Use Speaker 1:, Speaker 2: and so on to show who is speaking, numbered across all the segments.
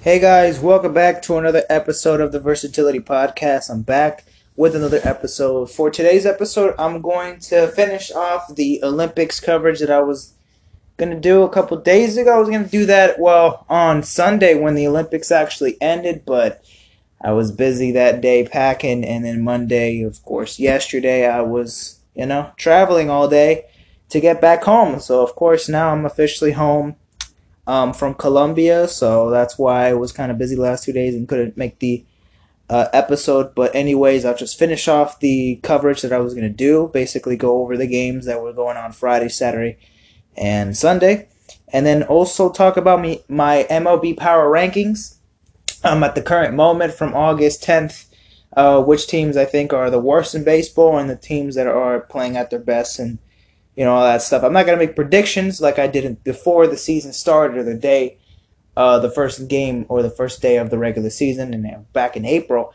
Speaker 1: Hey guys, welcome back to another episode of the Versatility Podcast. I'm back with another episode. For today's episode, I'm going to finish off the Olympics coverage that I was going to do a couple days ago. I was going to do that, well, on Sunday when the Olympics actually ended, but I was busy that day packing, and then Monday, of course, yesterday, I was, you know, traveling all day to get back home. So, of course, now I'm officially home um, from Colombia, so that's why I was kind of busy last two days and couldn't make the uh, episode. But anyways, I'll just finish off the coverage that I was gonna do. Basically, go over the games that were going on Friday, Saturday, and Sunday, and then also talk about me my MLB Power rankings. Um, at the current moment from August 10th, uh, which teams I think are the worst in baseball and the teams that are playing at their best and you know all that stuff. I'm not gonna make predictions like I did before the season started or the day, uh, the first game or the first day of the regular season, and back in April.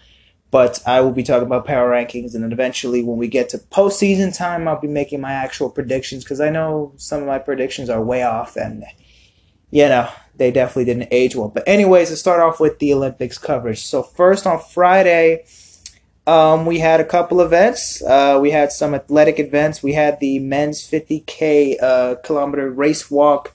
Speaker 1: But I will be talking about power rankings, and then eventually, when we get to postseason time, I'll be making my actual predictions because I know some of my predictions are way off, and you know they definitely didn't age well. But anyways, let's start off with the Olympics coverage. So first on Friday um, we had a couple events. Uh, we had some athletic events. We had the men's 50k uh, kilometer race walk.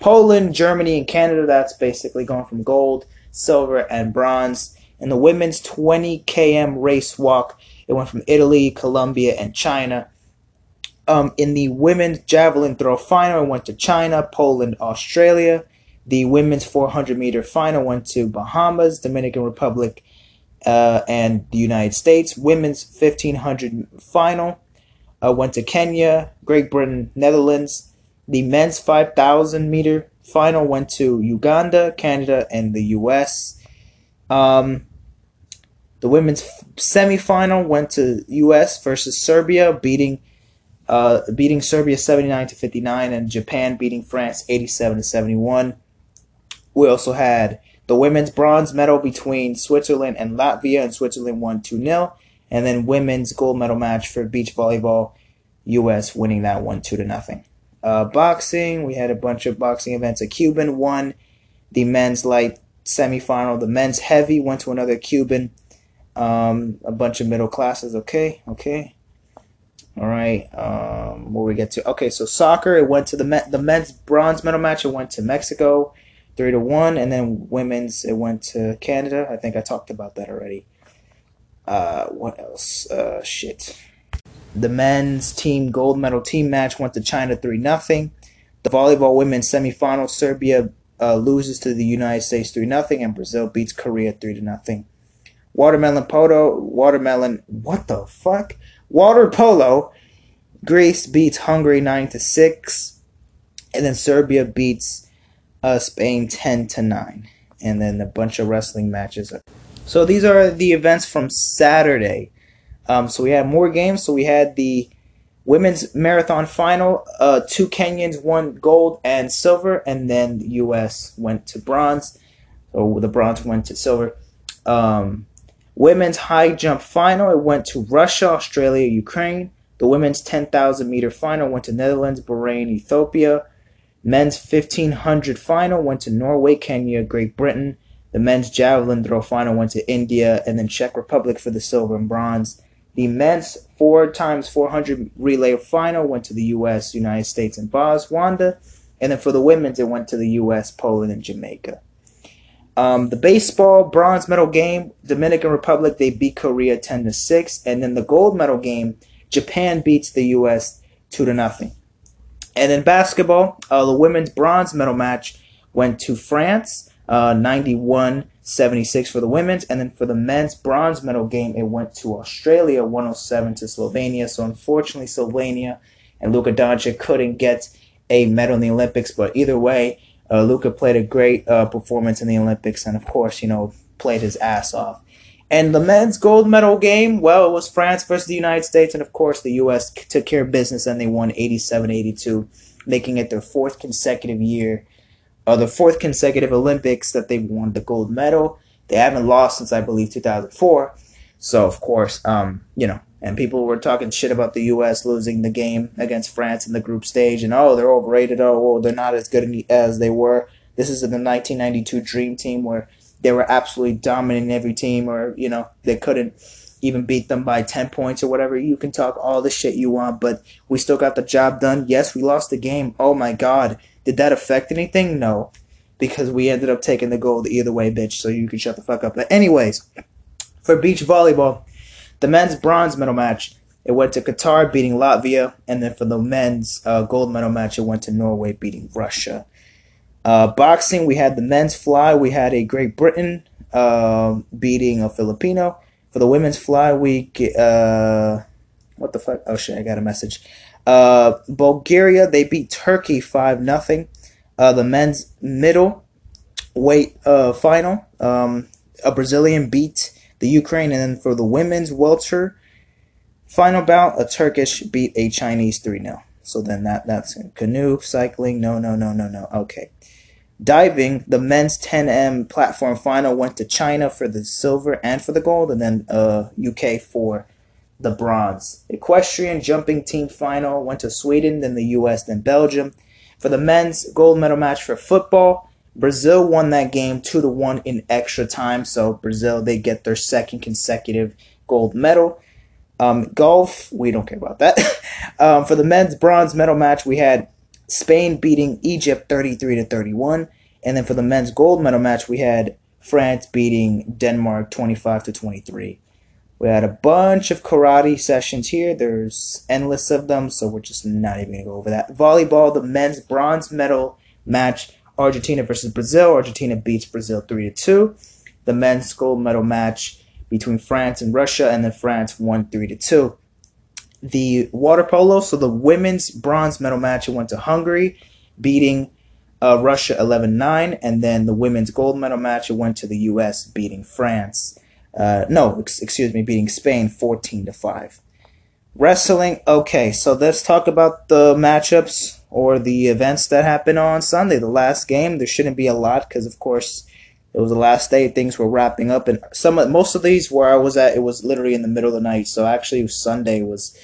Speaker 1: Poland, Germany, and Canada. That's basically going from gold, silver, and bronze. And the women's 20 km race walk. It went from Italy, Colombia, and China. Um, in the women's javelin throw final, it went to China, Poland, Australia. The women's 400 meter final went to Bahamas, Dominican Republic, uh, and the United States. Women's 1500 final uh, went to Kenya, Great Britain, Netherlands. The men's 5000 meter final went to Uganda, Canada, and the U.S. Um, the women's semifinal went to U.S. versus Serbia, beating uh, beating Serbia 79 to 59, and Japan beating France 87 to 71. We also had the women's bronze medal between Switzerland and Latvia, and Switzerland won 2 0. And then women's gold medal match for beach volleyball, U.S. winning that one 2 to nothing. Uh, boxing, we had a bunch of boxing events. A Cuban won the men's light semifinal. The men's heavy went to another Cuban. Um, a bunch of middle classes. Okay, okay. All right. Um, where we get to? Okay, so soccer. It went to the men, the men's bronze medal match. It went to Mexico three to one, and then women's it went to Canada. I think I talked about that already. Uh, what else? Uh, shit. The men's team gold medal team match went to China three nothing. The volleyball women's semifinal, Serbia uh, loses to the United States three nothing, and Brazil beats Korea three to nothing. Watermelon polo, watermelon. What the fuck? Water polo. Greece beats Hungary nine to six, and then Serbia beats uh, Spain 10 to 9. And then a bunch of wrestling matches. So these are the events from Saturday. Um, so we had more games. So we had the women's marathon final. Uh, two Kenyans won gold and silver, and then the U.S. went to bronze. So the bronze went to silver. Um, women's high jump final. It went to Russia, Australia, Ukraine. The women's 10,000 meter final went to Netherlands, Bahrain, Ethiopia. Men's 1500 final went to Norway, Kenya, Great Britain. The men's javelin throw final went to India and then Czech Republic for the silver and bronze. The men's 4 times 400 relay final went to the US, United States, and Botswana. And then for the women's, it went to the US, Poland, and Jamaica. Um, the baseball bronze medal game, Dominican Republic, they beat Korea 10 to 6. And then the gold medal game, Japan beats the US 2 to nothing. And in basketball, uh, the women's bronze medal match went to France, uh, 91 76 for the women's. And then for the men's bronze medal game, it went to Australia, 107 to Slovenia. So unfortunately, Slovenia and Luka Doncic couldn't get a medal in the Olympics. But either way, uh, Luka played a great uh, performance in the Olympics and, of course, you know, played his ass off. And the men's gold medal game, well, it was France versus the United States, and of course the U.S. took care of business and they won 87-82, making it their fourth consecutive year, or the fourth consecutive Olympics that they won the gold medal. They haven't lost since I believe 2004. So of course, um, you know, and people were talking shit about the U.S. losing the game against France in the group stage, and oh, they're overrated. Oh, well, they're not as good as they were. This is the 1992 Dream Team where they were absolutely dominating every team, or you know they couldn't even beat them by 10 points or whatever. You can talk all the shit you want, but we still got the job done. Yes, we lost the game. Oh my god. Did that affect anything? No. Because we ended up taking the gold either way, bitch. So you can shut the fuck up. But anyways, for beach volleyball, the men's bronze medal match, it went to Qatar beating Latvia, and then for the men's uh, gold medal match, it went to Norway beating Russia. Uh, boxing, we had the men's fly. We had a Great Britain uh, beating a Filipino. For the women's fly, we uh, what the fuck? Oh shit! I got a message. Uh, Bulgaria they beat Turkey five nothing. Uh, the men's middle weight uh, final, um, a Brazilian beat the Ukraine, and then for the women's welter final bout, a Turkish beat a Chinese three 0 So then that that's canoe cycling. No, no, no, no, no. Okay. Diving, the men's 10M platform final went to China for the silver and for the gold, and then uh, UK for the bronze. Equestrian jumping team final went to Sweden, then the US, then Belgium. For the men's gold medal match for football, Brazil won that game 2 to 1 in extra time, so Brazil they get their second consecutive gold medal. Um, golf, we don't care about that. um, for the men's bronze medal match, we had Spain beating Egypt 33 to 31. And then for the men's gold medal match, we had France beating Denmark 25 to 23. We had a bunch of karate sessions here. There's endless of them, so we're just not even going to go over that. Volleyball, the men's bronze medal match, Argentina versus Brazil. Argentina beats Brazil 3 to 2. The men's gold medal match between France and Russia, and then France won 3 to 2 the water polo, so the women's bronze medal match, it went to Hungary, beating uh, Russia 11 9. And then the women's gold medal match, it went to the U.S., beating France. Uh, no, ex- excuse me, beating Spain 14 to 5. Wrestling, okay, so let's talk about the matchups or the events that happened on Sunday, the last game. There shouldn't be a lot because, of course, it was the last day. Things were wrapping up, and some most of these where I was at, it was literally in the middle of the night. So actually, Sunday was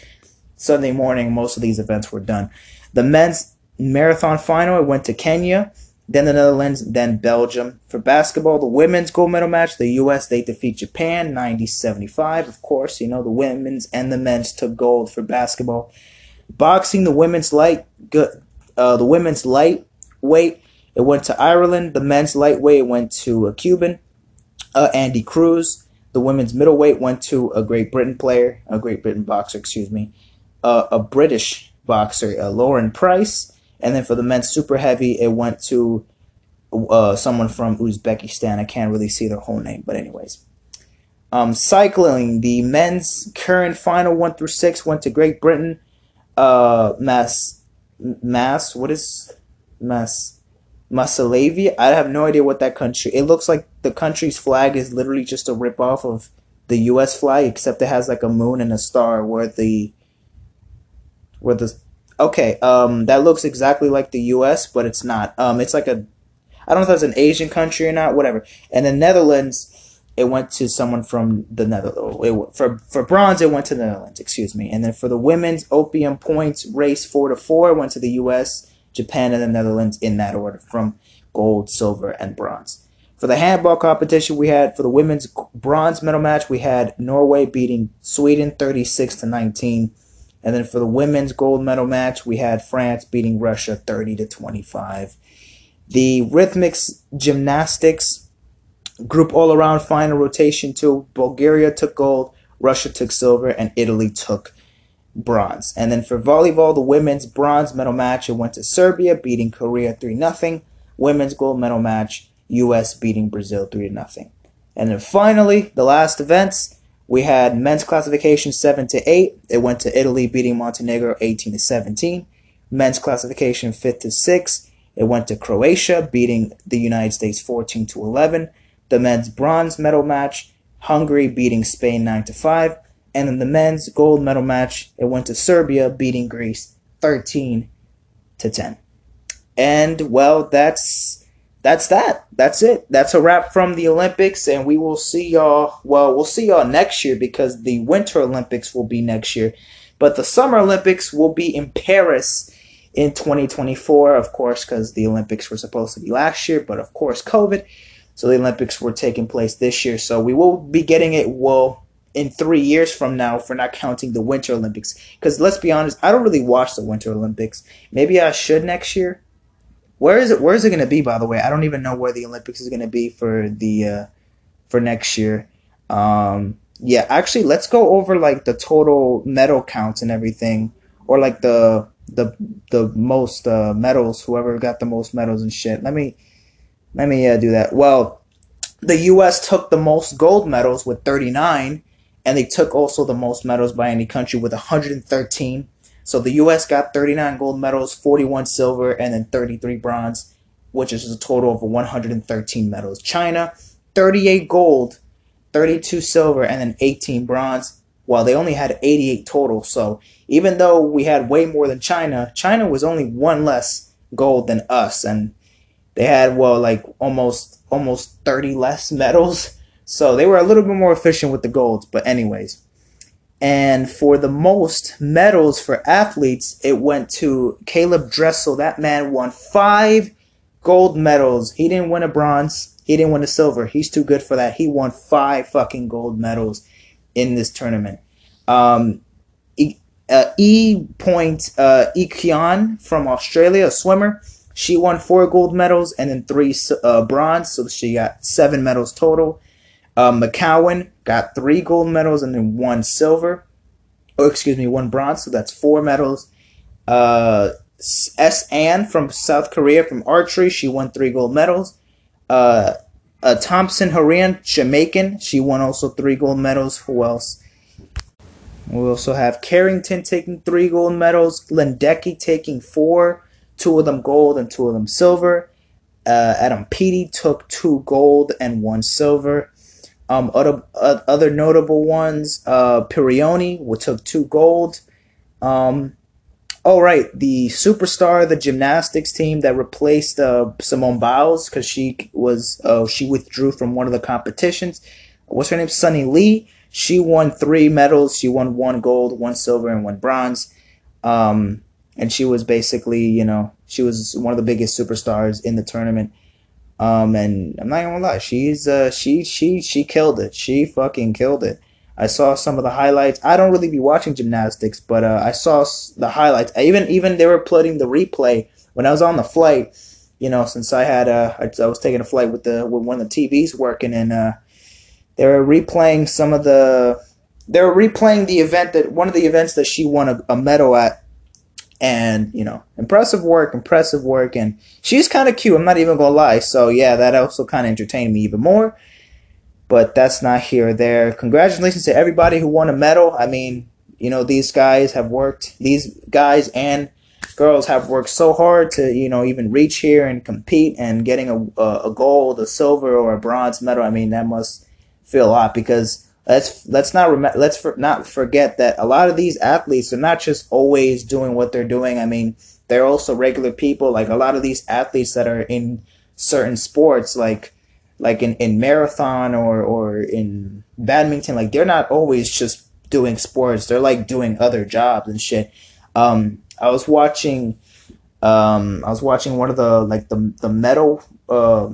Speaker 1: Sunday morning, most of these events were done. The men's marathon final, it went to Kenya, then the Netherlands, then Belgium. For basketball, the women's gold medal match, the U.S. they defeat Japan 90-75. Of course, you know the women's and the men's took gold for basketball. Boxing, the women's light, uh, the women's lightweight, it went to Ireland. The men's lightweight went to a Cuban, uh, Andy Cruz. The women's middleweight went to a Great Britain player, a Great Britain boxer, excuse me uh, a British boxer, uh, Lauren Price, and then for the men's super heavy, it went to uh, someone from Uzbekistan. I can't really see their whole name, but anyways. Um, cycling, the men's keirin final one through six went to Great Britain. Uh, Mass, Mass, what is Mass? Massalavia. I have no idea what that country. It looks like the country's flag is literally just a rip off of the U.S. flag, except it has like a moon and a star, where the where the okay, um, that looks exactly like the U.S., but it's not. Um, it's like a, I don't know if that's an Asian country or not, whatever. And the Netherlands, it went to someone from the Netherlands. For for bronze, it went to the Netherlands. Excuse me. And then for the women's omnium points race four to four, went to the U.S., Japan, and the Netherlands in that order from gold, silver, and bronze. For the handball competition, we had for the women's bronze medal match, we had Norway beating Sweden 36 to 19. And then for the women's gold medal match, we had France beating Russia 30 to 25. The rhythmics gymnastics group all around final rotation two. Bulgaria took gold, Russia took silver, and Italy took bronze. And then for volleyball, the women's bronze medal match, it went to Serbia beating Korea 3 0. Women's gold medal match, US beating Brazil 3 0. And then finally, the last events. We had men's classification 7 to 8. It went to Italy beating Montenegro 18 to 17. Men's classification 5 to 6. It went to Croatia beating the United States 14 to 11. The men's bronze medal match, Hungary beating Spain 9 to 5. And in the men's gold medal match, it went to Serbia beating Greece 13 to 10. And well, that's that's that. That's it. That's a wrap from the Olympics, and we will see y'all. Well, we'll see y'all next year because the Winter Olympics will be next year, but the Summer Olympics will be in Paris in 2024, of course, because the Olympics were supposed to be last year, but of course, COVID. So the Olympics were taking place this year. So we will be getting it, well, in three years from now, for not counting the Winter Olympics. Because let's be honest, I don't really watch the Winter Olympics. Maybe I should next year. Where is it? Where is it going to be? By the way, I don't even know where the Olympics is going to be for the uh, for next year. Um, yeah, actually, let's go over like the total medal counts and everything, or like the the the most uh, medals. Whoever got the most medals and shit. Let me let me uh, do that. Well, the U.S. took the most gold medals with 39, and they took also the most medals by any country with 113. So the U.S. got 39 gold medals, 41 silver, and then 33 bronze, which is a total of 113 medals. China, 38 gold, 32 silver, and then 18 bronze. While they only had 88 total. So even though we had way more than China, China was only one less gold than us, and they had well like almost almost 30 less medals. So they were a little bit more efficient with the golds. But anyways, and for the most medals for athletes, it went to Caeleb Dressel. That man won five gold medals. He didn't win a bronze. He didn't win a silver. He's too good for that. He won five fucking gold medals in this tournament. Um, e, uh, e. Point uh, from Australia, a swimmer. She won four gold medals and then three uh, bronze, so she got seven medals total. Uh, McCowan got three gold medals and then one silver. Oh, excuse me, one bronze, so that's four medals. Uh, S. Ann from South Korea from archery, she won three gold medals. Uh, uh, Thompson Harian, Jamaican. She won also three gold medals. Who else? We also have Carrington taking three gold medals. Ledecky taking four, two of them gold and two of them silver. Uh, Adam Peaty took two gold and one silver. Um, other other notable ones, uh, Pirioni who took two gold. Um, Oh, right. The superstar, the gymnastics team that replaced uh, Simone Biles because she was uh, she withdrew from one of the competitions. What's her name? Suni Lee. She won three medals. She won one gold, one silver, and one bronze. Um, and she was basically, you know, she was one of the biggest superstars in the tournament. Um, and I'm not gonna lie, she's uh, she she she killed it. She fucking killed it. I saw some of the highlights. I don't really be watching gymnastics, but uh, I saw the highlights. I even even they were putting the replay when I was on the flight. You know, since I had uh, I, I was taking a flight with the with one of the TVs working, and uh, they were replaying some of the. They were replaying the event that one of the events that she won a, a medal at, and you know, impressive work, impressive work, and she's kind of cute. I'm not even gonna lie. So yeah, that also kind of entertained me even more but that's not here or there. Congratulations to everybody who won a medal. I mean, you know, these guys have worked, these guys and girls have worked so hard to, you know, even reach here and compete and getting a, a, gold, a silver, or a bronze medal. I mean, that must feel a lot because let's let's not rem- let's for, not forget that a lot of these athletes are not just always doing what they're doing. I mean, they're also regular people. Like a lot of these athletes that are in certain sports, like like in, in marathon or, or in badminton, like they're not always just doing sports. They're like doing other jobs and shit. Um, I was watching, um, I was watching one of the, like the, the medal, uh,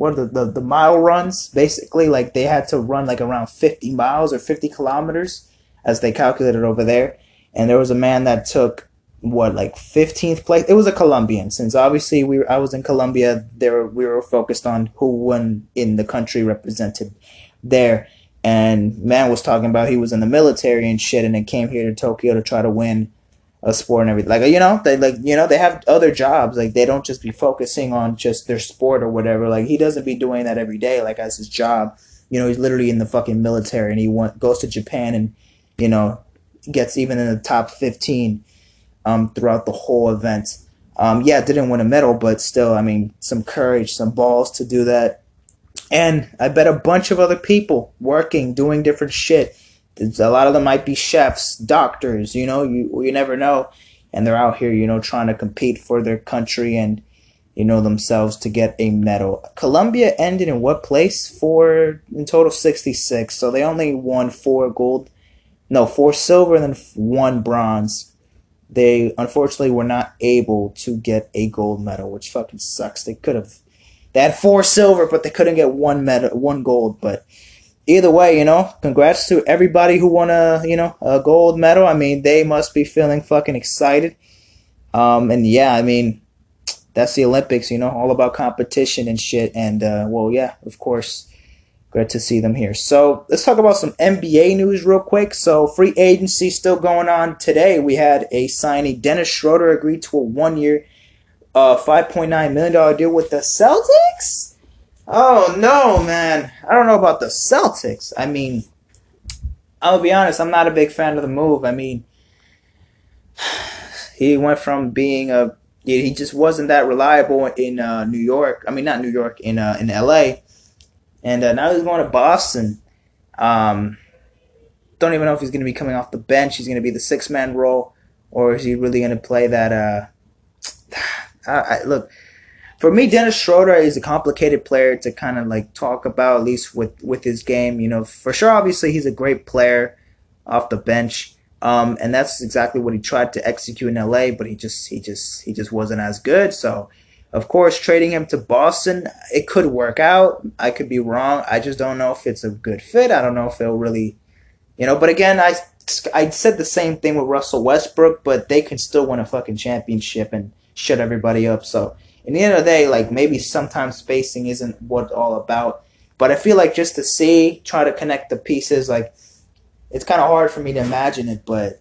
Speaker 1: what the, the, the mile runs basically like they had to run like around 50 miles or 50 kilometers as they calculated over there. And there was a man that took what like 15th place? It was a colombian. Since obviously we were, i was in colombia there we were focused on who won in the country represented there. And man was talking about he was in the military and shit and then came here to tokyo to try to win a sport and everything like you know they like you know they have other jobs like they don't just be focusing on just their sport or whatever like he doesn't be doing that every day like as his job you know he's literally in the fucking military and he went, goes to japan and you know gets even in the top 15 um, throughout the whole event. Um, yeah, didn't win a medal, but still, I mean, some courage, some balls to do that. And I bet a bunch of other people working, doing different shit. A lot of them might be chefs, doctors, you know, you, you never know. And they're out here, you know, trying to compete for their country and, you know, themselves to get a medal. Colombia ended in what place? For, in total, 66. So they only won four gold, no, four silver and then one bronze they unfortunately were not able to get a gold medal, which fucking sucks. They could have. They had four silver, but they couldn't get one medal, one gold. But either way, you know, congrats to everybody who won a you know a gold medal. I mean, they must be feeling fucking excited. Um, and yeah, I mean, that's the Olympics, you know, all about competition and shit. And uh, well, yeah, of course, Great to see them here. So let's talk about some NBA news real quick. So free agency still going on today. We had a signing. Dennis Schroeder agreed to a one-year, uh, five point nine million dollar deal with the Celtics. Oh no, man! I don't know about the Celtics. I mean, I'll be honest. I'm not a big fan of the move. I mean, he went from being a he just wasn't that reliable in uh, New York. I mean, not New York in uh, in L.A and uh, now he's going to Boston. Um, don't even know if he's going to be coming off the bench. He's going to be the six man role, or is he really going to play that? Uh, I, I, look, for me, Dennis Schroeder is a complicated player to kind of like talk about, at least with with his game. You know, for sure, obviously he's a great player off the bench. Um, and that's exactly what he tried to execute in LA, but he just he just he just wasn't as good. So of course, trading him to Boston, it could work out. I could be wrong. I just don't know if it's a good fit. I don't know if it'll really, you know. But again, I I said the same thing with Russell Westbrook, but they can still win a fucking championship and shut everybody up. So, in the end of the day, like maybe sometimes spacing isn't what all about. But I feel like just to see, try to connect the pieces, like it's kind of hard for me to imagine it, but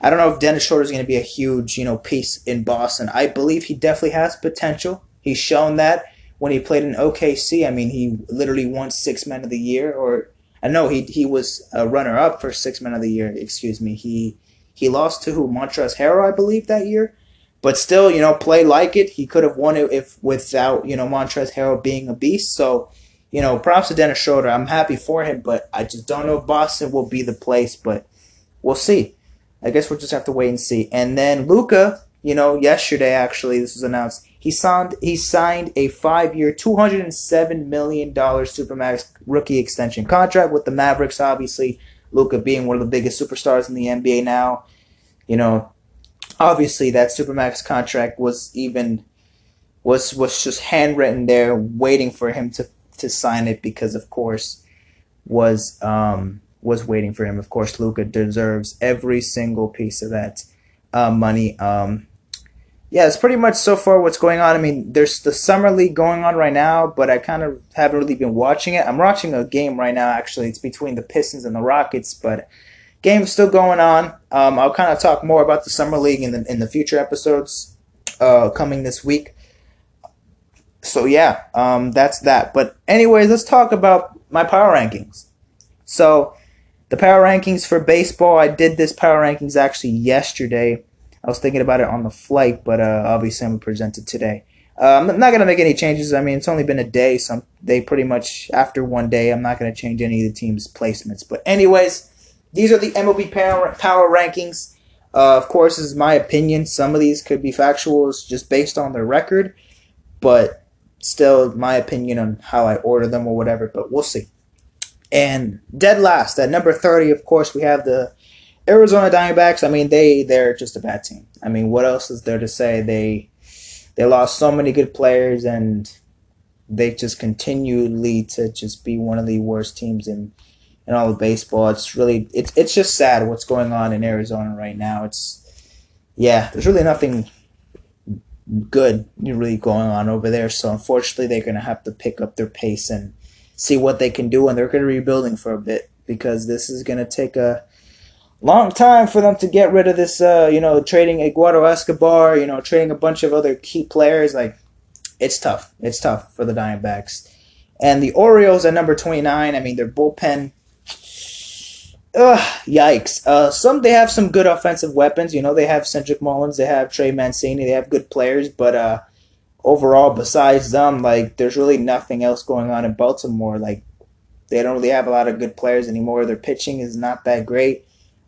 Speaker 1: I don't know if Dennis Schroeder is going to be a huge, you know, piece in Boston. I believe he definitely has potential. He's shown that when he played in OKC. I mean, he literally won Six Men of the Year, or I know he he was a runner up for Six Men of the Year. Excuse me. He he lost to who Montrezl Harrell, I believe, that year. But still, you know, play like it. He could have won it if without you know Montrezl Harrell being a beast. So, you know, props to Dennis Schroeder. I'm happy for him, but I just don't know if Boston will be the place. But we'll see. I guess we'll just have to wait and see. And then Luka, you know, yesterday actually this was announced. He signed he signed a five year, two hundred and seven million dollar supermax rookie extension contract with the Mavericks. Obviously, Luka being one of the biggest superstars in the NBA now. You know, obviously that supermax contract was even was was just handwritten there, waiting for him to to sign it because, of course, was um was waiting for him. Of course, Luka deserves every single piece of that uh, money. Um, yeah, it's pretty much so far what's going on. I mean, there's the summer league going on right now, but I kind of haven't really been watching it. I'm watching a game right now. Actually, it's between the Pistons and the Rockets, but game's still going on. Um, I'll kind of talk more about the summer league in the in the future episodes uh, coming this week. So yeah, um, that's that. But anyways, let's talk about my power rankings. So the power rankings for baseball, I did this power rankings actually yesterday. I was thinking about it on the flight, but uh, obviously I'm presented today. Uh, I'm not gonna make any changes. I mean, it's only been a day, so they pretty much after one day, I'm not gonna change any of the team's placements. But anyways, these are the MLB power power rankings. Uh, of course, this is my opinion. Some of these could be factuals just based on their record, but still my opinion on how I order them or whatever. But we'll see. And dead last at number 30, of course, we have the Arizona Diamondbacks. I mean, they they're just a bad team. I mean, what else is there to say? They they lost so many good players and they just continually to just be one of the worst teams in in all the baseball. It's really it's it's just sad what's going on in Arizona right now. It's yeah, there's really nothing good really going on over there. So unfortunately, they're gonna have to pick up their pace and see what they can do, and they're going to be rebuilding for a bit because this is going to take a long time for them to get rid of this. Uh, you know, trading Eduardo Escobar, you know, trading a bunch of other key players. Like, it's tough. It's tough for the Diamondbacks. And the Orioles at number 29, I mean, their bullpen. Ugh, yikes. Uh, some they have some good offensive weapons. You know, they have Cedric Mullins, they have Trey Mancini, they have good players, but uh, overall, besides them, like there's really nothing else going on in Baltimore. Like they don't really have a lot of good players anymore. Their pitching is not that great.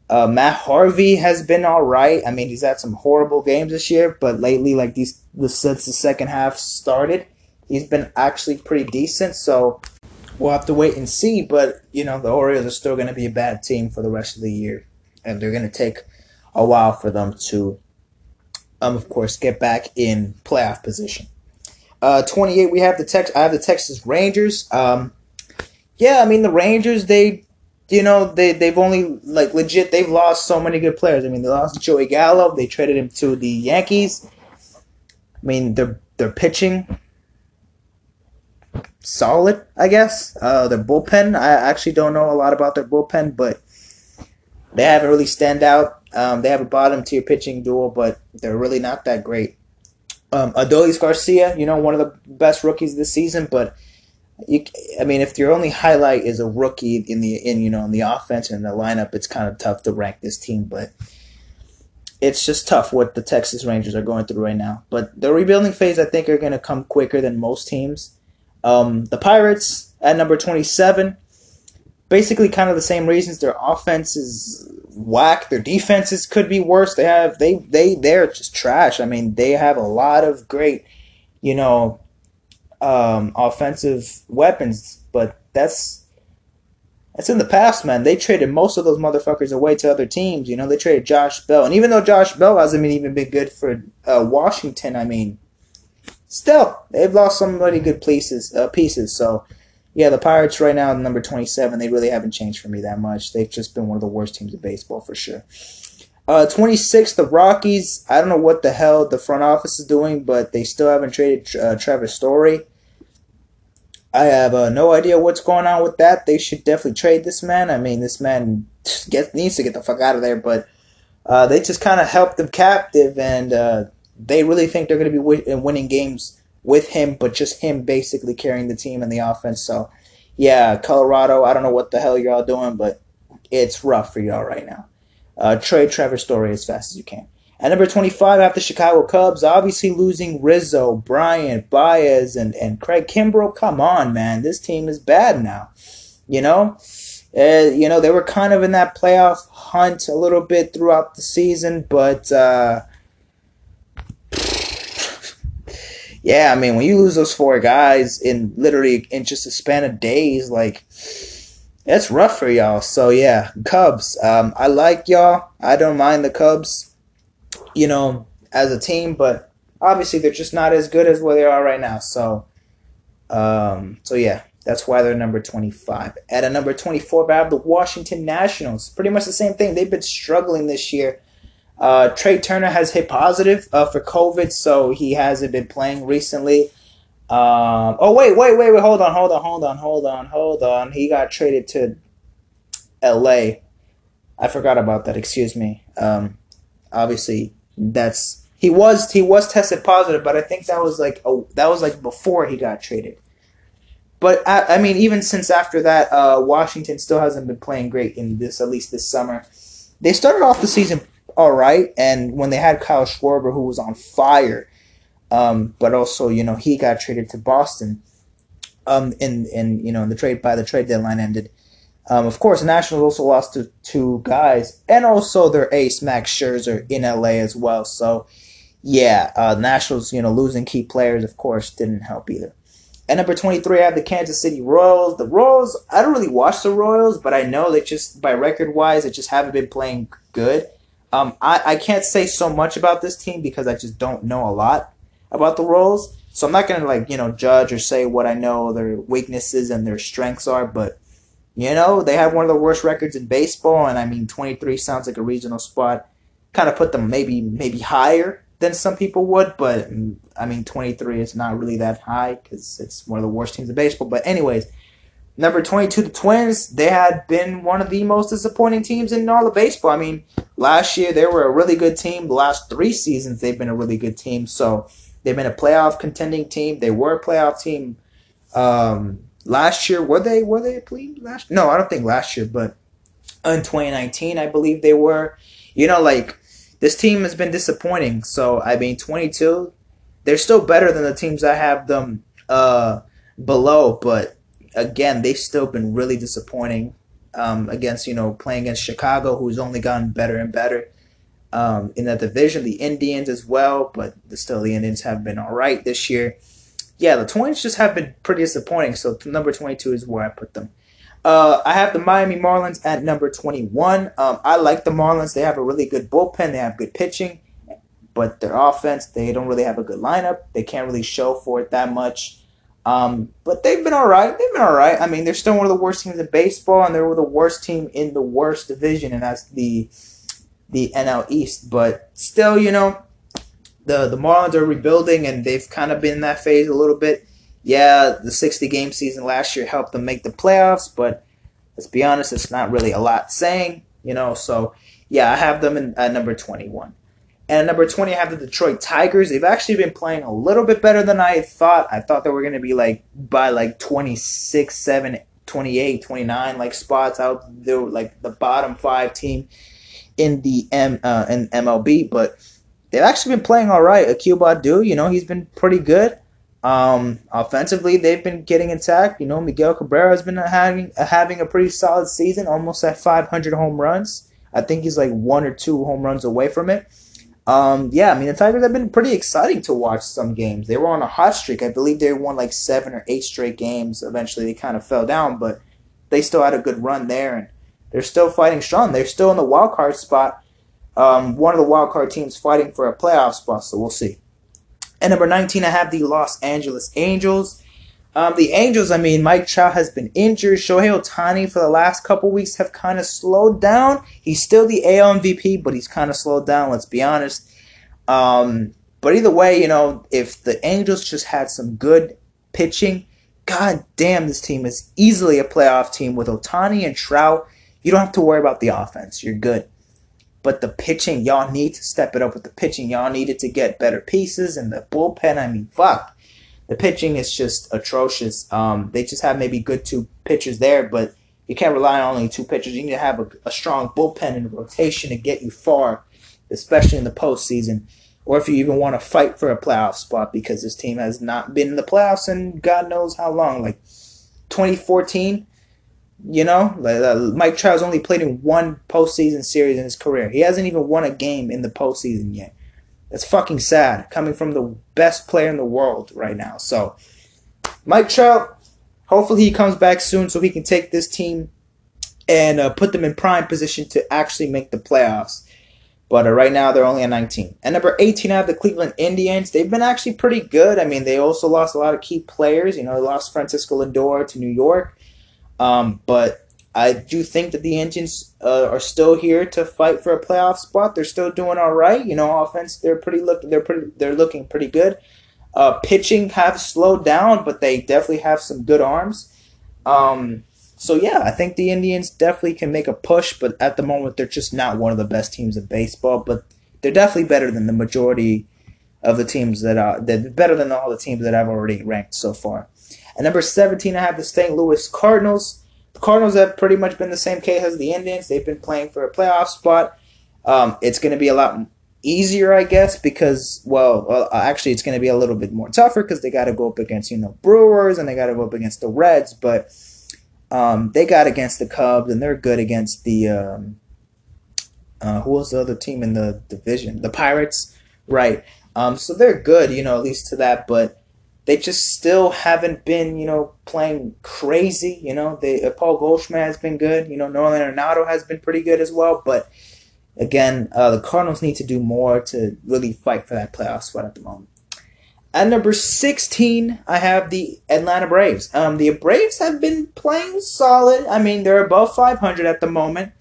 Speaker 1: Uh, Matt Harvey has been all right. I mean, he's had some horrible games this year, but lately, like these, since the second half started, he's been actually pretty decent. So we'll have to wait and see. But you know, the Orioles are still going to be a bad team for the rest of the year, and they're going to take a while for them to um, of course, get back in playoff position. Uh, 28, we have the Tex. I have the Texas Rangers. Um, yeah, I mean the Rangers. They, you know, they they've only like legit. They've lost so many good players. I mean, they lost Joey Gallo. They traded him to the Yankees. I mean, they're they're pitching solid, I guess. Uh, their bullpen. I actually don't know a lot about their bullpen, but they haven't really stand out. Um, they have a bottom tier pitching duel, but they're really not that great. Um, Adolis Garcia, you know, one of the best rookies this season, but you, I mean, if your only highlight is a rookie in the in you know in the offense and the lineup, it's kind of tough to rank this team. But it's just tough what the Texas Rangers are going through right now. But the rebuilding phase, I think, are going to come quicker than most teams. Um, the Pirates at number twenty-seven, basically, kind of the same reasons. Their offense is whack. Their defenses could be worse. They have they they they're just trash. I mean, they have a lot of great, you know, um, offensive weapons, but that's that's in the past, man. They traded most of those motherfuckers away to other teams. You know, they traded Josh Bell, and even though Josh Bell hasn't even been good for uh, Washington, I mean, still they've lost some really good pieces. Uh, pieces. So yeah, the Pirates right now, number 27, they really haven't changed for me that much. They've just been one of the worst teams in baseball for sure. Uh, 26, the Rockies. I don't know what the hell the front office is doing, but they still haven't traded uh, Trevor Story. I have uh, no idea what's going on with that. They should definitely trade this man. I mean, this man needs to get the fuck out of there, but uh, they just kind of helped them captive, and uh, they really think they're going to be w- winning games with him, but just him basically carrying the team and the offense. So, yeah, Colorado, I don't know what the hell y'all doing, but it's rough for y'all right now. Uh, trade Trevor Story as fast as you can. At number 25, after Chicago Cubs, obviously losing Rizzo, Bryant, Baez, and, and Craig Kimbrel. Come on, man. This team is bad now. You know? Uh, you know, they were kind of in that playoff hunt a little bit throughout the season, but uh, yeah, I mean, when you lose those four guys in literally in just a span of days, like it's rough for y'all. So yeah, Cubs. Um, I like y'all. I don't mind the Cubs, you know, as a team, but obviously they're just not as good as where they are right now. So, um, so yeah, that's why they're number twenty-five. At a number twenty-four, I have the Washington Nationals. Pretty much the same thing. They've been struggling this year. Uh, Trea Turner has hit positive uh, for COVID, so he hasn't been playing recently. Um, oh wait, wait, wait, wait! Hold on, hold on, hold on, hold on, hold on. He got traded to L.A. I forgot about that. Excuse me. Um, obviously, that's he was he was tested positive, but I think that was like oh that was like before he got traded. But I, I mean, even since after that, uh, Washington still hasn't been playing great in this at least this summer. They started off the season all right. And when they had Kyle Schwarber, who was on fire, um, but also you know he got traded to Boston, um, in in you know in the trade by the trade deadline ended. Um, of course, the Nationals also lost to two guys, and also their ace Max Scherzer in LA as well. So, yeah, uh, Nationals, you know, losing key players, of course, didn't help either. At number 23, I have the Kansas City Royals. The Royals, I don't really watch the Royals, but I know that just by record wise, they just haven't been playing good. Um, I, I can't say so much about this team because I just don't know a lot about the roles. So I'm not gonna like you know judge or say what I know their weaknesses and their strengths are, but you know they have one of the worst records in baseball, and I mean 23 sounds like a regional spot. Kind of put them maybe maybe higher than some people would, but I mean 23 is not really that high because it's one of the worst teams in baseball. But anyways, Number 22, the Twins, they had been one of the most disappointing teams in all of baseball. I mean, last year they were a really good team. The last three seasons they've been a really good team. So they've been a playoff contending team. They were a playoff team um, last year. Were they were they a team last No, I don't think last year, but in 2019 I believe they were. You know, like this team has been disappointing. So I mean 22, they're still better than the teams I have them uh, below, but again, they've still been really disappointing um, against, you know, playing against Chicago, who's only gotten better and better um, in that division. The Indians as well, but the, still the Indians have been all right this year. Yeah, the Twins just have been pretty disappointing. So number 22 is where I put them. Uh, I have the Miami Marlins at number 21. Um, I like the Marlins. They have a really good bullpen. They have good pitching. but their offense, they don't really have a good lineup. They can't really show for it that much. Um, but they've been all right. They've been all right. I mean, they're still one of the worst teams in baseball, and they're the worst team in the worst division, and that's the the NL East. But still, you know, the the Marlins are rebuilding, and they've kind of been in that phase a little bit. Yeah, the 60 game season last year helped them make the playoffs, but let's be honest, it's not really a lot saying, you know. So yeah, I have them in, at number 21. And number 20, I have the Detroit Tigers. They've actually been playing a little bit better than I thought. I thought they were going to be like by like 26, 7, 28, 29 like spots out. They were like the bottom five team in the M uh, in MLB, but they've actually been playing all right. Akil Baddoo, you know, he's been pretty good. Um, offensively, they've been getting intact. You know, Miguel Cabrera has been having having a pretty solid season, almost at 500 home runs. I think he's like one or two home runs away from it. Um, yeah, I mean the Tigers have been pretty exciting to watch some games. They were on a hot streak. I believe they won like seven or eight straight games. Eventually, they kind of fell down, but they still had a good run there, and they're still fighting strong. They're still in the wild card spot. Um, one of the wild card teams fighting for a playoff spot. So we'll see. And number 19, I have the Los Angeles Angels. Um, the Angels, I mean, Mike Trout has been injured. Shohei Ohtani for the last couple weeks have kind of slowed down. He's still the AL MVP, but he's kind of slowed down, let's be honest. Um, but either way, you know, if the Angels just had some good pitching, god damn, this team is easily a playoff team with Ohtani and Trout. You don't have to worry about the offense. You're good. But the pitching, y'all need to step it up with the pitching. Y'all needed to get better pieces, and the bullpen, I mean, fuck the pitching is just atrocious. Um, they just have maybe good two pitchers there, but you can't rely on only two pitchers. You need to have a, a strong bullpen and rotation to get you far, especially in the postseason, or if you even want to fight for a playoff spot because this team has not been in the playoffs in God knows how long, like 2014. You know, like, uh, Mike Trout's only played in one postseason series in his career. He hasn't even won a game in the postseason yet. That's fucking sad coming from the best player in the world right now. So, Mike Trout, hopefully he comes back soon so he can take this team and uh, put them in prime position to actually make the playoffs. But uh, right now they're only at 19. And number 18, I have the Cleveland Indians. They've been actually pretty good. I mean, they also lost a lot of key players. You know, they lost Francisco Lindor to New York. Um, but I do think that the Indians uh, are still here to fight for a playoff spot. They're still doing all right. You know, offense they're pretty look they're pretty they're looking pretty good. Uh, pitching have slowed down, but they definitely have some good arms. Um, so yeah, I think the Indians definitely can make a push, but at the moment they're just not one of the best teams in baseball. But they're definitely better than the majority of the teams that are they're better than all the teams that I've already ranked so far. At number 17, I have the St. Louis Cardinals. The Cardinals have pretty much been the same case as the Indians. They've been playing for a playoff spot. Um, it's going to be a lot easier, I guess, because well, well actually, it's going to be a little bit more tougher because they got to go up against you know Brewers and they got to go up against the Reds, but um, they got against the Cubs and they're good against the um, uh, who was the other team in the division? The Pirates, right? Um, so they're good, you know, at least to that, but they just still haven't been, you know, playing crazy. You know, they uh, Paul Goldschmidt has been good. You know, Nolan Arenado has been pretty good as well. But again, uh, the Cardinals need to do more to really fight for that playoff spot at the moment. At number 16, I have the Atlanta Braves. Um, the Braves have been playing solid. I mean, they're above 500 at the moment.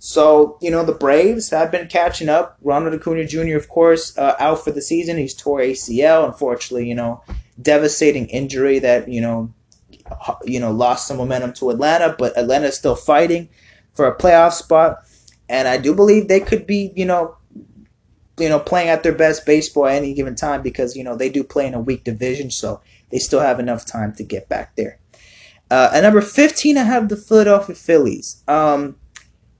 Speaker 1: So, you know, the Braves have been catching up. Ronald Acuna Jr., of course, uh, out for the season. He's tore ACL. Unfortunately, you know, devastating injury that you know you know lost some momentum to Atlanta, but Atlanta is still fighting for a playoff spot, and I do believe they could be you know you know playing at their best baseball at any given time because you know they do play in a weak division, so they still have enough time to get back there. Uh, at number 15, I have the Philadelphia Phillies. Um,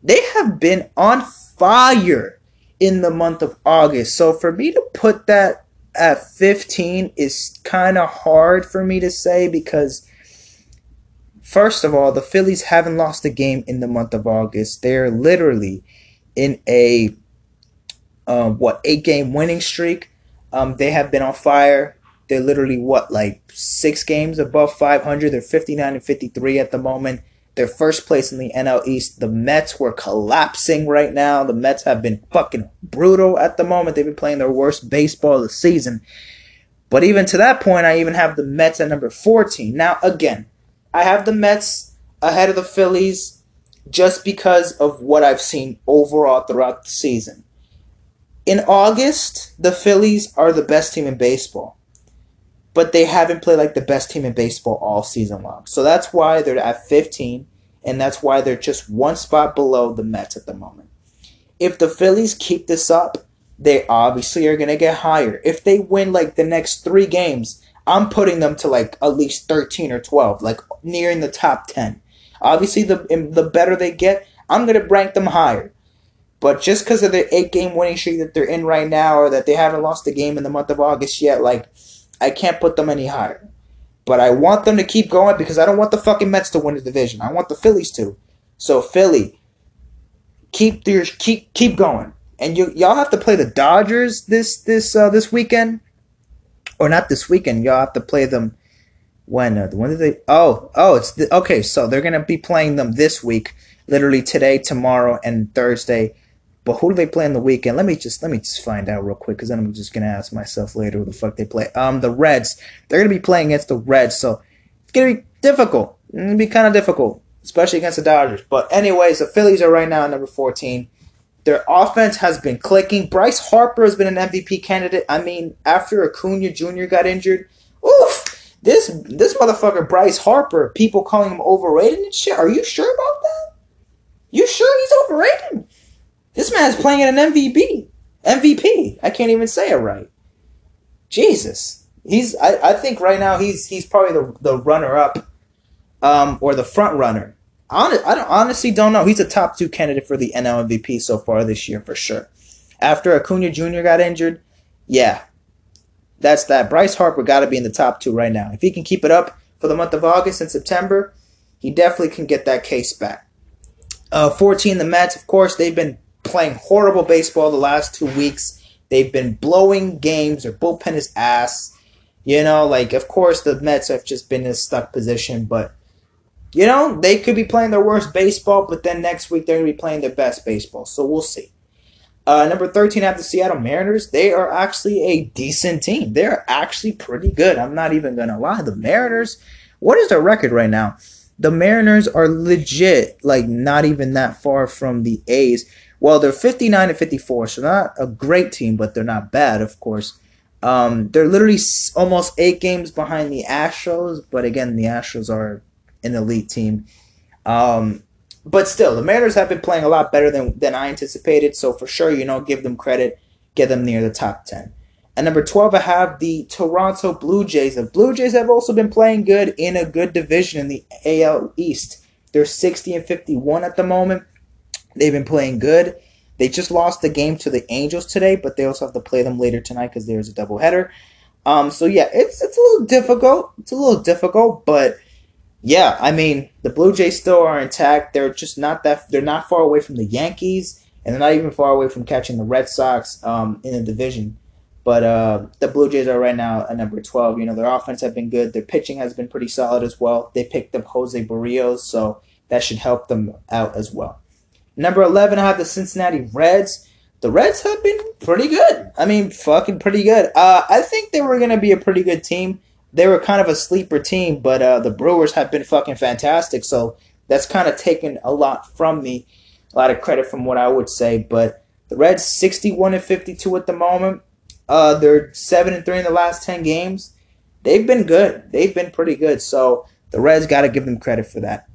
Speaker 1: they have been on fire in the month of August. So for me to put that at 15 is kind of hard for me to say because first of all, the Phillies haven't lost a game in the month of August. They're literally in a um, what eight game winning streak. Um, they have been on fire. They're literally what like six games above 500. They're 59 and 53 at the moment. They're first place in the NL East. The Mets were collapsing right now. The Mets have been fucking brutal at the moment. They've been playing their worst baseball of the season. But even to that point, I even have the Mets at number 14. Now, again, I have the Mets ahead of the Phillies just because of what I've seen overall throughout the season. In August, the Phillies are the best team in baseball but they haven't played like the best team in baseball all season long. So that's why they're at 15, and that's why they're just one spot below the Mets at the moment. If the Phillies keep this up, they obviously are going to get higher. If they win like the next three games, I'm putting them to like at least 13 or 12, like nearing the top 10. Obviously, the the better they get, I'm going to rank them higher. But just because of the eight game winning streak that they're in right now, or that they haven't lost a game in the month of August yet, like I can't put them any higher. But I want them to keep going because I don't want the fucking Mets to win the division. I want the Phillies to. So Philly, keep your keep keep going. And you y'all have to play the Dodgers this this uh, this weekend, or not this weekend. Y'all have to play them when uh, when did they? Oh oh it's the, okay. So they're gonna be playing them this week, literally today, tomorrow, and Thursday. But who do they play in the weekend? Let me just let me just find out real quick because then I'm just gonna ask myself later who the fuck they play. Um, the Reds. They're gonna be playing against the Reds, so it's gonna be difficult. It's gonna be kind of difficult, especially against the Dodgers. But anyways, the Phillies are right now at number 14. Their offense has been clicking. Bryce Harper has been an MVP candidate. I mean, after Acuna Jr. got injured, oof, this this motherfucker Bryce Harper, people calling him overrated and shit. Are you sure about that? You sure he's overrated? This man's playing an MVP. MVP. I can't even say it right. Jesus. He's I, I think right now he's he's probably the the runner up um or the front runner. Honest, I don't, honestly don't know. He's a top two candidate for the NL MVP so far this year for sure. After Acuna Jr. got injured, yeah, that's that. Bryce Harper got to be in the top two right now. If he can keep it up for the month of August and September, he definitely can get that case back. Uh, 14, the Mets, of course, they've been playing horrible baseball the last two weeks. They've been blowing games. Their bullpen is ass. You know, like, of course, the Mets have just been in a stuck position, but, you know, they could be playing their worst baseball, but then next week they're going to be playing their best baseball. So we'll see. Uh, number 13, I have the Seattle Mariners. They are actually a decent team. They're actually pretty good. I'm not even going to lie. The Mariners, what is their record right now? The Mariners are legit, like, not even that far from the A's. Well, they're 59 and 54, so not a great team, but they're not bad, of course. Um, they're literally almost eight games behind the Astros, but again, the Astros are an elite team. Um, but still, the Mariners have been playing a lot better than, than I anticipated, so for sure, you know, give them credit, get them near the top 10. At number 12, I have the Toronto Blue Jays. The Blue Jays have also been playing good in a good division in the AL East. They're 60 and 51 at the moment. They've been playing good. They just lost the game to the Angels today, but they also have to play them later tonight because there's a doubleheader. Um, so yeah, it's it's a little difficult. It's a little difficult, but yeah, I mean the Blue Jays still are intact. They're just not that they're not far away from the Yankees, and they're not even far away from catching the Red Sox um, in the division. But uh, the Blue Jays are right now at number 12. You know, their offense have been good. Their pitching has been pretty solid as well. They picked up Jose Berrios, so that should help them out as well. Number 11, I have the Cincinnati Reds. The Reds have been pretty good. I mean, fucking pretty good. Uh, I think they were going to be a pretty good team. They were kind of a sleeper team, but uh, the Brewers have been fucking fantastic. So that's kind of taken a lot from me, a lot of credit from what I would say. But the Reds, 61 and 52 at the moment. Uh, they're 7 and 3 in the last 10 games. They've been good. They've been pretty good. So the Reds got to give them credit for that.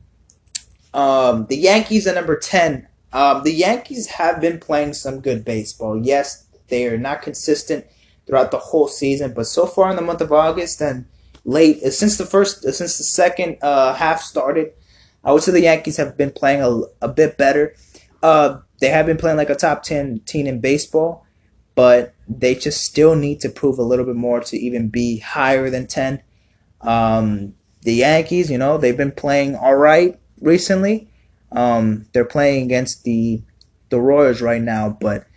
Speaker 1: Um, the Yankees are number 10. Um, the Yankees have been playing some good baseball. Yes, they are not consistent throughout the whole season, but so far in the month of August and late, uh, since the first, uh, since the second uh, half started, I would say the Yankees have been playing a, a bit better. Uh, they have been playing like a top 10 team in baseball, but they just still need to prove a little bit more to even be higher than 10. Um, the Yankees, you know, they've been playing all right recently. Um, they're playing against the the Royals right now, but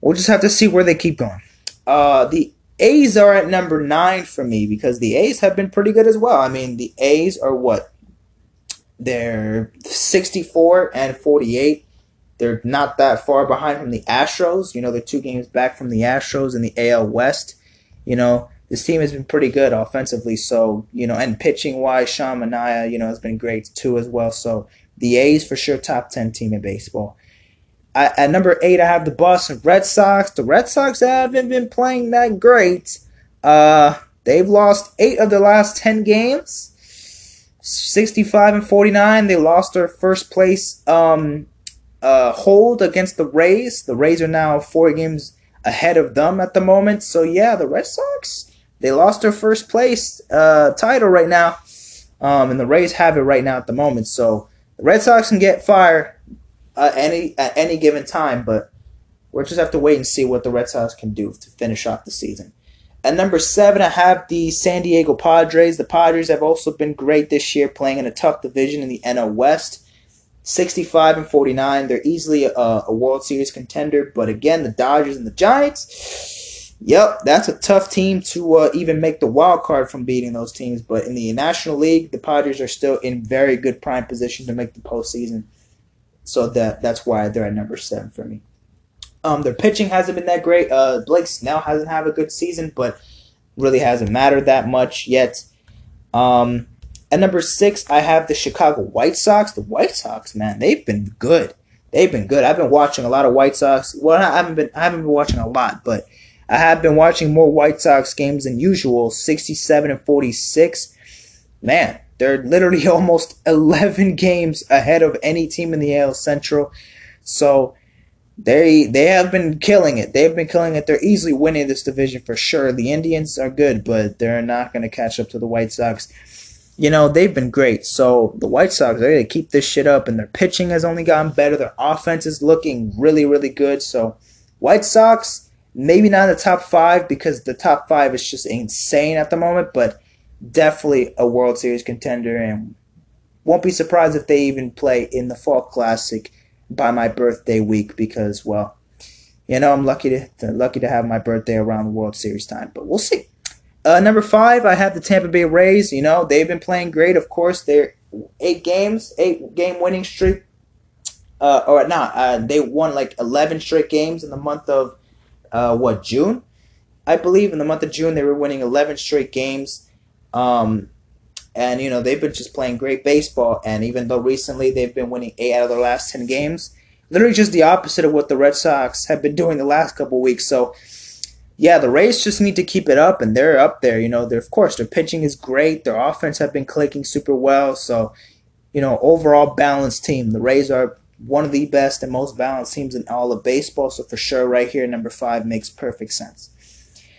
Speaker 1: we'll just have to see where they keep going. Uh, the A's are at number nine for me because the A's have been pretty good as well. I mean, the A's are what they're 64 and 48. They're not that far behind from the Astros. You know, they're two games back from the Astros in the AL West. You know, this team has been pretty good offensively. So, you know, and pitching wise, Sean Manaea, you know, has been great too as well. So the A's for sure top 10 team in baseball. I, at number eight, I have the Boston Red Sox. The Red Sox haven't been playing that great. Uh, they've lost eight of the last 10 games. 65 and 49. They lost their first place um, uh, hold against the Rays. The Rays are now four games ahead of them at the moment. So yeah, the Red Sox they lost their first place uh, title right now, um, and the Rays have it right now at the moment. So the Red Sox can get fired uh, any at any given time, but we'll just have to wait and see what the Red Sox can do to finish off the season. At number seven, I have the San Diego Padres. The Padres have also been great this year, playing in a tough division in the NL West. 65 and 49. They're easily a, a World Series contender, but again, the Dodgers and the Giants. Yep, that's a tough team to uh, even make the wild card from beating those teams. But in the National League, the Padres are still in very good prime position to make the postseason. So that that's why they're at number seven for me. Um, their pitching hasn't been that great. Uh, Blake Snell hasn't had a good season, but really hasn't mattered that much yet. Um, at number six, I have the Chicago White Sox. The White Sox, man, they've been good. They've been good. I've been watching a lot of White Sox. Well, I haven't been. I haven't been watching a lot, but I have been watching more White Sox games than usual. Sixty-seven and forty-six. Man, they're literally almost eleven games ahead of any team in the AL Central. So they they have been killing it. They've been killing it. They're easily winning this division for sure. The Indians are good, but they're not going to catch up to the White Sox. You know, they've been great. So the White Sox, they to keep this shit up, and their pitching has only gotten better. Their offense is looking really, really good. So White Sox, maybe not in the top five because the top five is just insane at the moment, but definitely a World Series contender, and won't be surprised if they even play in the Fall Classic by my birthday week because, well, you know, I'm lucky to, to, lucky to have my birthday around the World Series time, but we'll see. Uh, number five, I have the Tampa Bay Rays. You know, they've been playing great. Of course, they're eight games, eight game winning streak. Uh, or not, uh, they won like 11 straight games in the month of, uh, what, June? I believe in the month of June, they were winning 11 straight games. Um, and, you know, they've been just playing great baseball. And even though recently they've been winning eight out of their last 10 games, literally just the opposite of what the Red Sox have been doing the last couple weeks. So, yeah, the Rays just need to keep it up, and they're up there. You know, they're, of course, their pitching is great. Their offense have been clicking super well. So, you know, overall balanced team. The Rays are one of the best and most balanced teams in all of baseball. So, for sure, right here, number five makes perfect sense.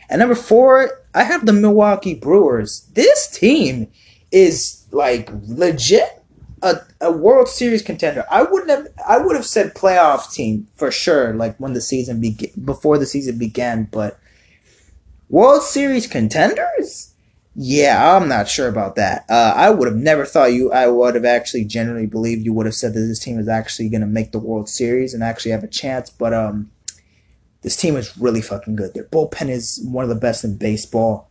Speaker 1: And number four, I have the Milwaukee Brewers. This team is like legit a, a World Series contender. I wouldn't have I would have said playoff team for sure, like when the season began before the season began, but World Series contenders? Yeah, I'm not sure about that. Uh, I would have never thought you. I would have actually generally believed you would have said that this team is actually going to make the World Series and actually have a chance. But um, this team is really fucking good. Their bullpen is one of the best in baseball.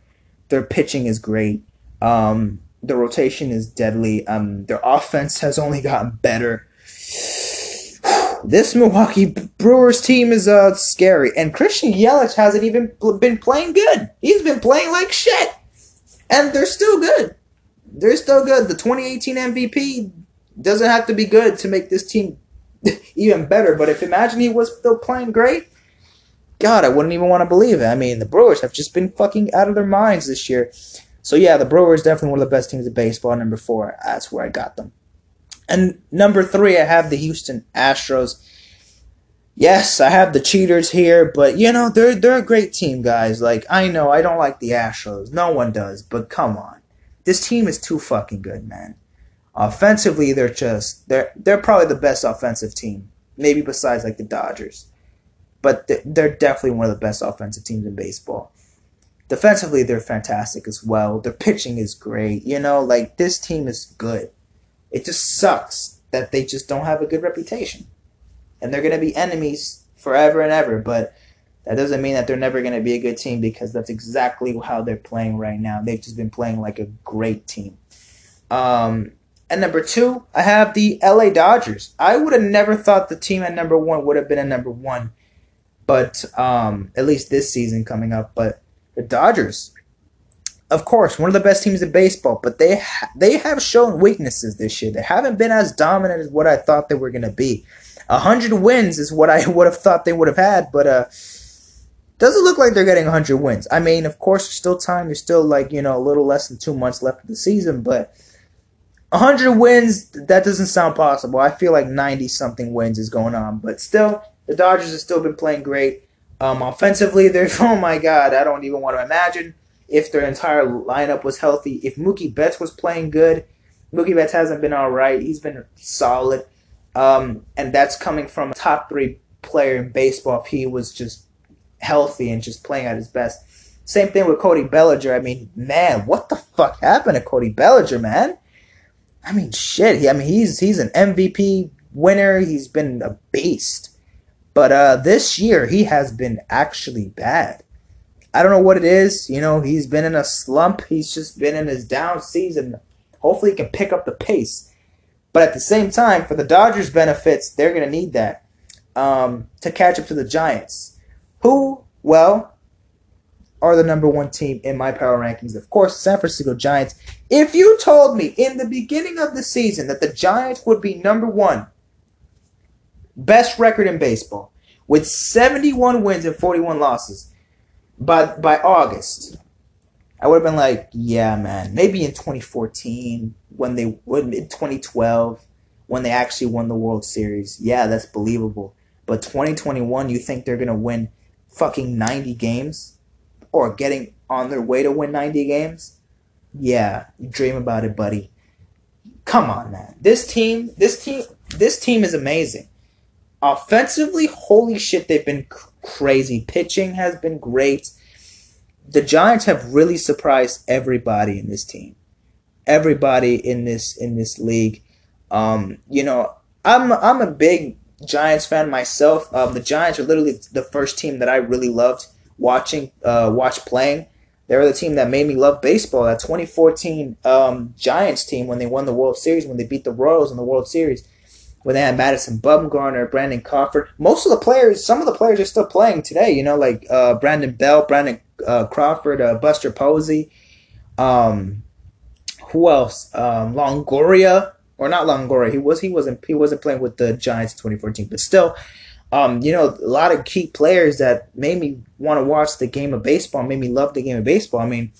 Speaker 1: Their pitching is great. Um, the rotation is deadly. Um, their offense has only gotten better. This Milwaukee Brewers team is uh scary, and Christian Yelich hasn't even been playing good. He's been playing like shit, and they're still good. They're still good. The 2018 MVP doesn't have to be good to make this team even better. But if imagine he was still playing great, God, I wouldn't even want to believe it. I mean, the Brewers have just been fucking out of their minds this year. So yeah, the Brewers definitely one of the best teams in baseball. Number four, that's where I got them. And number three, I have the Houston Astros. Yes, I have the cheaters here, but you know they're they're a great team, guys. Like I know I don't like the Astros, no one does, but come on, this team is too fucking good, man. Offensively, they're just they're they're probably the best offensive team, maybe besides like the Dodgers, but they're definitely one of the best offensive teams in baseball defensively they're fantastic as well. Their pitching is great. You know, like this team is good. It just sucks that they just don't have a good reputation. And they're going to be enemies forever and ever, but that doesn't mean that they're never going to be a good team because that's exactly how they're playing right now. They've just been playing like a great team. Um, And number two, I have the LA Dodgers. I would have never thought the team at number one would have been a number one, but um, at least this season coming up. But the Dodgers, of course, one of the best teams in baseball, but they ha- they have shown weaknesses this year. They haven't been as dominant as what I thought they were going to be. A hundred wins is what I would have thought they would have had, but uh, doesn't look like they're getting 100 wins. I mean, of course, there's still time. There's still like you know a little less than two months left of the season, but 100 wins, that doesn't sound possible. I feel like 90 something wins is going on. But still, the Dodgers have still been playing great. Um, offensively, they're, oh my God, I don't even want to imagine if their entire lineup was healthy. If Mookie Betts was playing good, Mookie Betts hasn't been all right. He's been solid. Um, and that's coming from a top three player in baseball if he was just healthy and just playing at his best. Same thing with Cody Bellinger. I mean, man, what the fuck happened to Cody Bellinger, man? I mean, shit. He, I mean, he's he's an MVP winner. He's been a beast. But uh, this year, he has been actually bad. I don't know what it is. You know, he's been in a slump. He's just been in his down season. Hopefully, he can pick up the pace. But at the same time, for the Dodgers' benefits, they're going to need that um, to catch up to the Giants. Who, well, are the number one team in my power rankings. Of course, San Francisco Giants. If you told me in the beginning of the season that the Giants would be number one, best record in baseball, with 71 wins and 41 losses by by August, I would have been like, yeah, man. Maybe in 2014 when they would in 2012 when they actually won the World Series. Yeah, that's believable. But 2021, you think they're gonna win fucking 90 games? or getting on their way to win 90 games, yeah, you dream about it, buddy. Come on, man. This team, this team, this team is amazing. Offensively, holy shit, they've been crazy. Pitching has been great. The Giants have really surprised everybody in this team. Everybody in this in this league. Um, you know, I'm I'm a big Giants fan myself. Um, the Giants are literally the first team that I really loved watching, uh, watch playing. They were the team that made me love baseball. That 2014 um, Giants team when they won the World Series, when they beat the Royals in the World Series, they had Madison Bumgarner, Brandon Crawford. Most of the players, some of the players are still playing today. You know, like uh, Brandon Belt, Brandon uh, Crawford, uh, Buster Posey. Um, who else? Um, Longoria or not Longoria. He was he wasn't he wasn't playing with the Giants in 2014, but still, um, you know, a lot of key players that made me want to watch the game of baseball, made me love the game of baseball. I mean,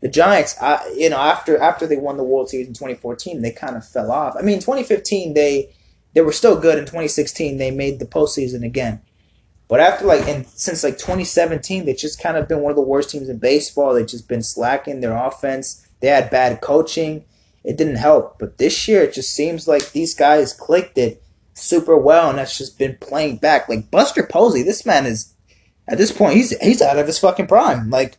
Speaker 1: the Giants, I, you know, after after they won the World Series in 2014, they kind of fell off. I mean, 2015 they they were still good. In 2016, they made the postseason again. But after like and since like 2017, they've just kind of been one of the worst teams in baseball. They've just been slacking their offense. They had bad coaching. It didn't help. But this year, it just seems like these guys clicked it super well, and that's just been playing back. Like Buster Posey, this man is at this point he's he's out of his fucking prime. Like,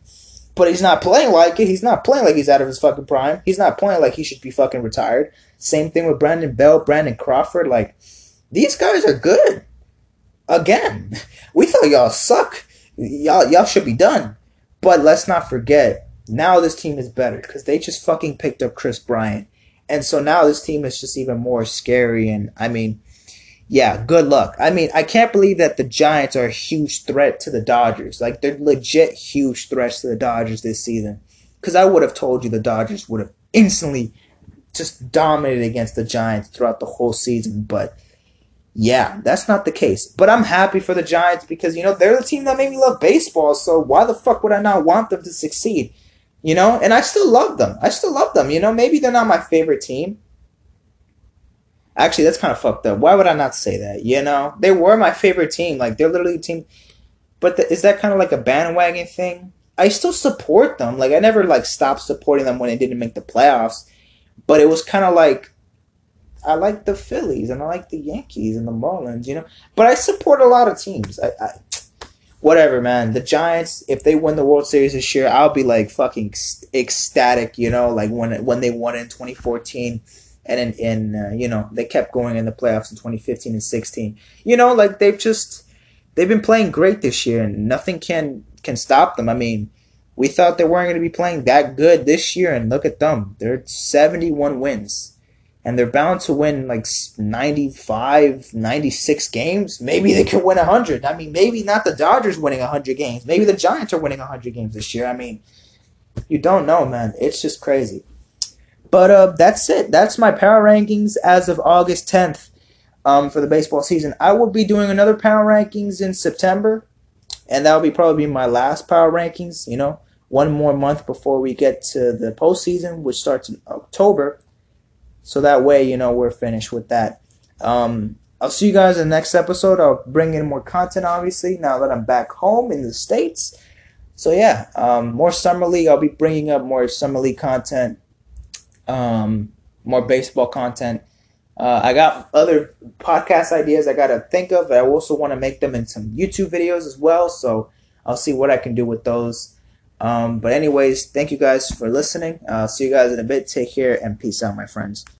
Speaker 1: but he's not playing like it. He's not playing like he's out of his fucking prime. He's not playing like he should be fucking retired. Same thing with Brandon Belt, Brandon Crawford. Like, these guys are good. Again, we thought y'all suck. Y'all y'all should be done. But let's not forget, now this team is better because they just fucking picked up Kris Bryant. And so now this team is just even more scary. And I mean, yeah, good luck. I mean, I can't believe that the Giants are a huge threat to the Dodgers. Like, they're legit huge threats to the Dodgers this season. Because I would have told you the Dodgers would have instantly just dominated against the Giants throughout the whole season. But yeah, that's not the case. But I'm happy for the Giants because, you know, they're the team that made me love baseball. So why the fuck would I not want them to succeed? You know, and I still love them. I still love them. You know, maybe they're not my favorite team Actually, that's kind of fucked up. Why would I not say that? You know, they were my favorite team. Like they're literally a team. But the, is that kind of like a bandwagon thing? I still support them. Like I never like stopped supporting them when they didn't make the playoffs. But it was kind of like I like the Phillies and I like the Yankees and the Marlins. You know, but I support a lot of teams. I, I whatever, man. The Giants, if they win the World Series this year, I'll be like fucking ecstatic. You know, like when when they won in 2014 and in, in uh, you know they kept going in the playoffs in 2015 and 16 you know like they've just they've been playing great this year and nothing can can stop them i mean we thought they weren't going to be playing that good this year and look at them they're 71 wins and they're bound to win like 95, 96 games. Maybe they could win 100. I mean, maybe not the Dodgers winning 100 games. Maybe the Giants are winning 100 games this year. I mean, you don't know, man. It's just crazy. But uh, that's it. That's my power rankings as of August 10th um, for the baseball season. I will be doing another power rankings in September, and that will be probably my last power rankings. You know, one more month before we get to the postseason, which starts in October. So that way, you know, we're finished with that. Um, I'll see you guys in the next episode. I'll bring in more content, obviously, now that I'm back home in the States. So, yeah, um, more Summer League. I'll be bringing up more Summer League content, um, more baseball content. Uh, I got other podcast ideas I got to think of. I also want to make them in some YouTube videos as well. So, I'll see what I can do with those. Um, but anyways, thank you guys for listening. I'll see you guys in a bit. Take care and peace out, my friends.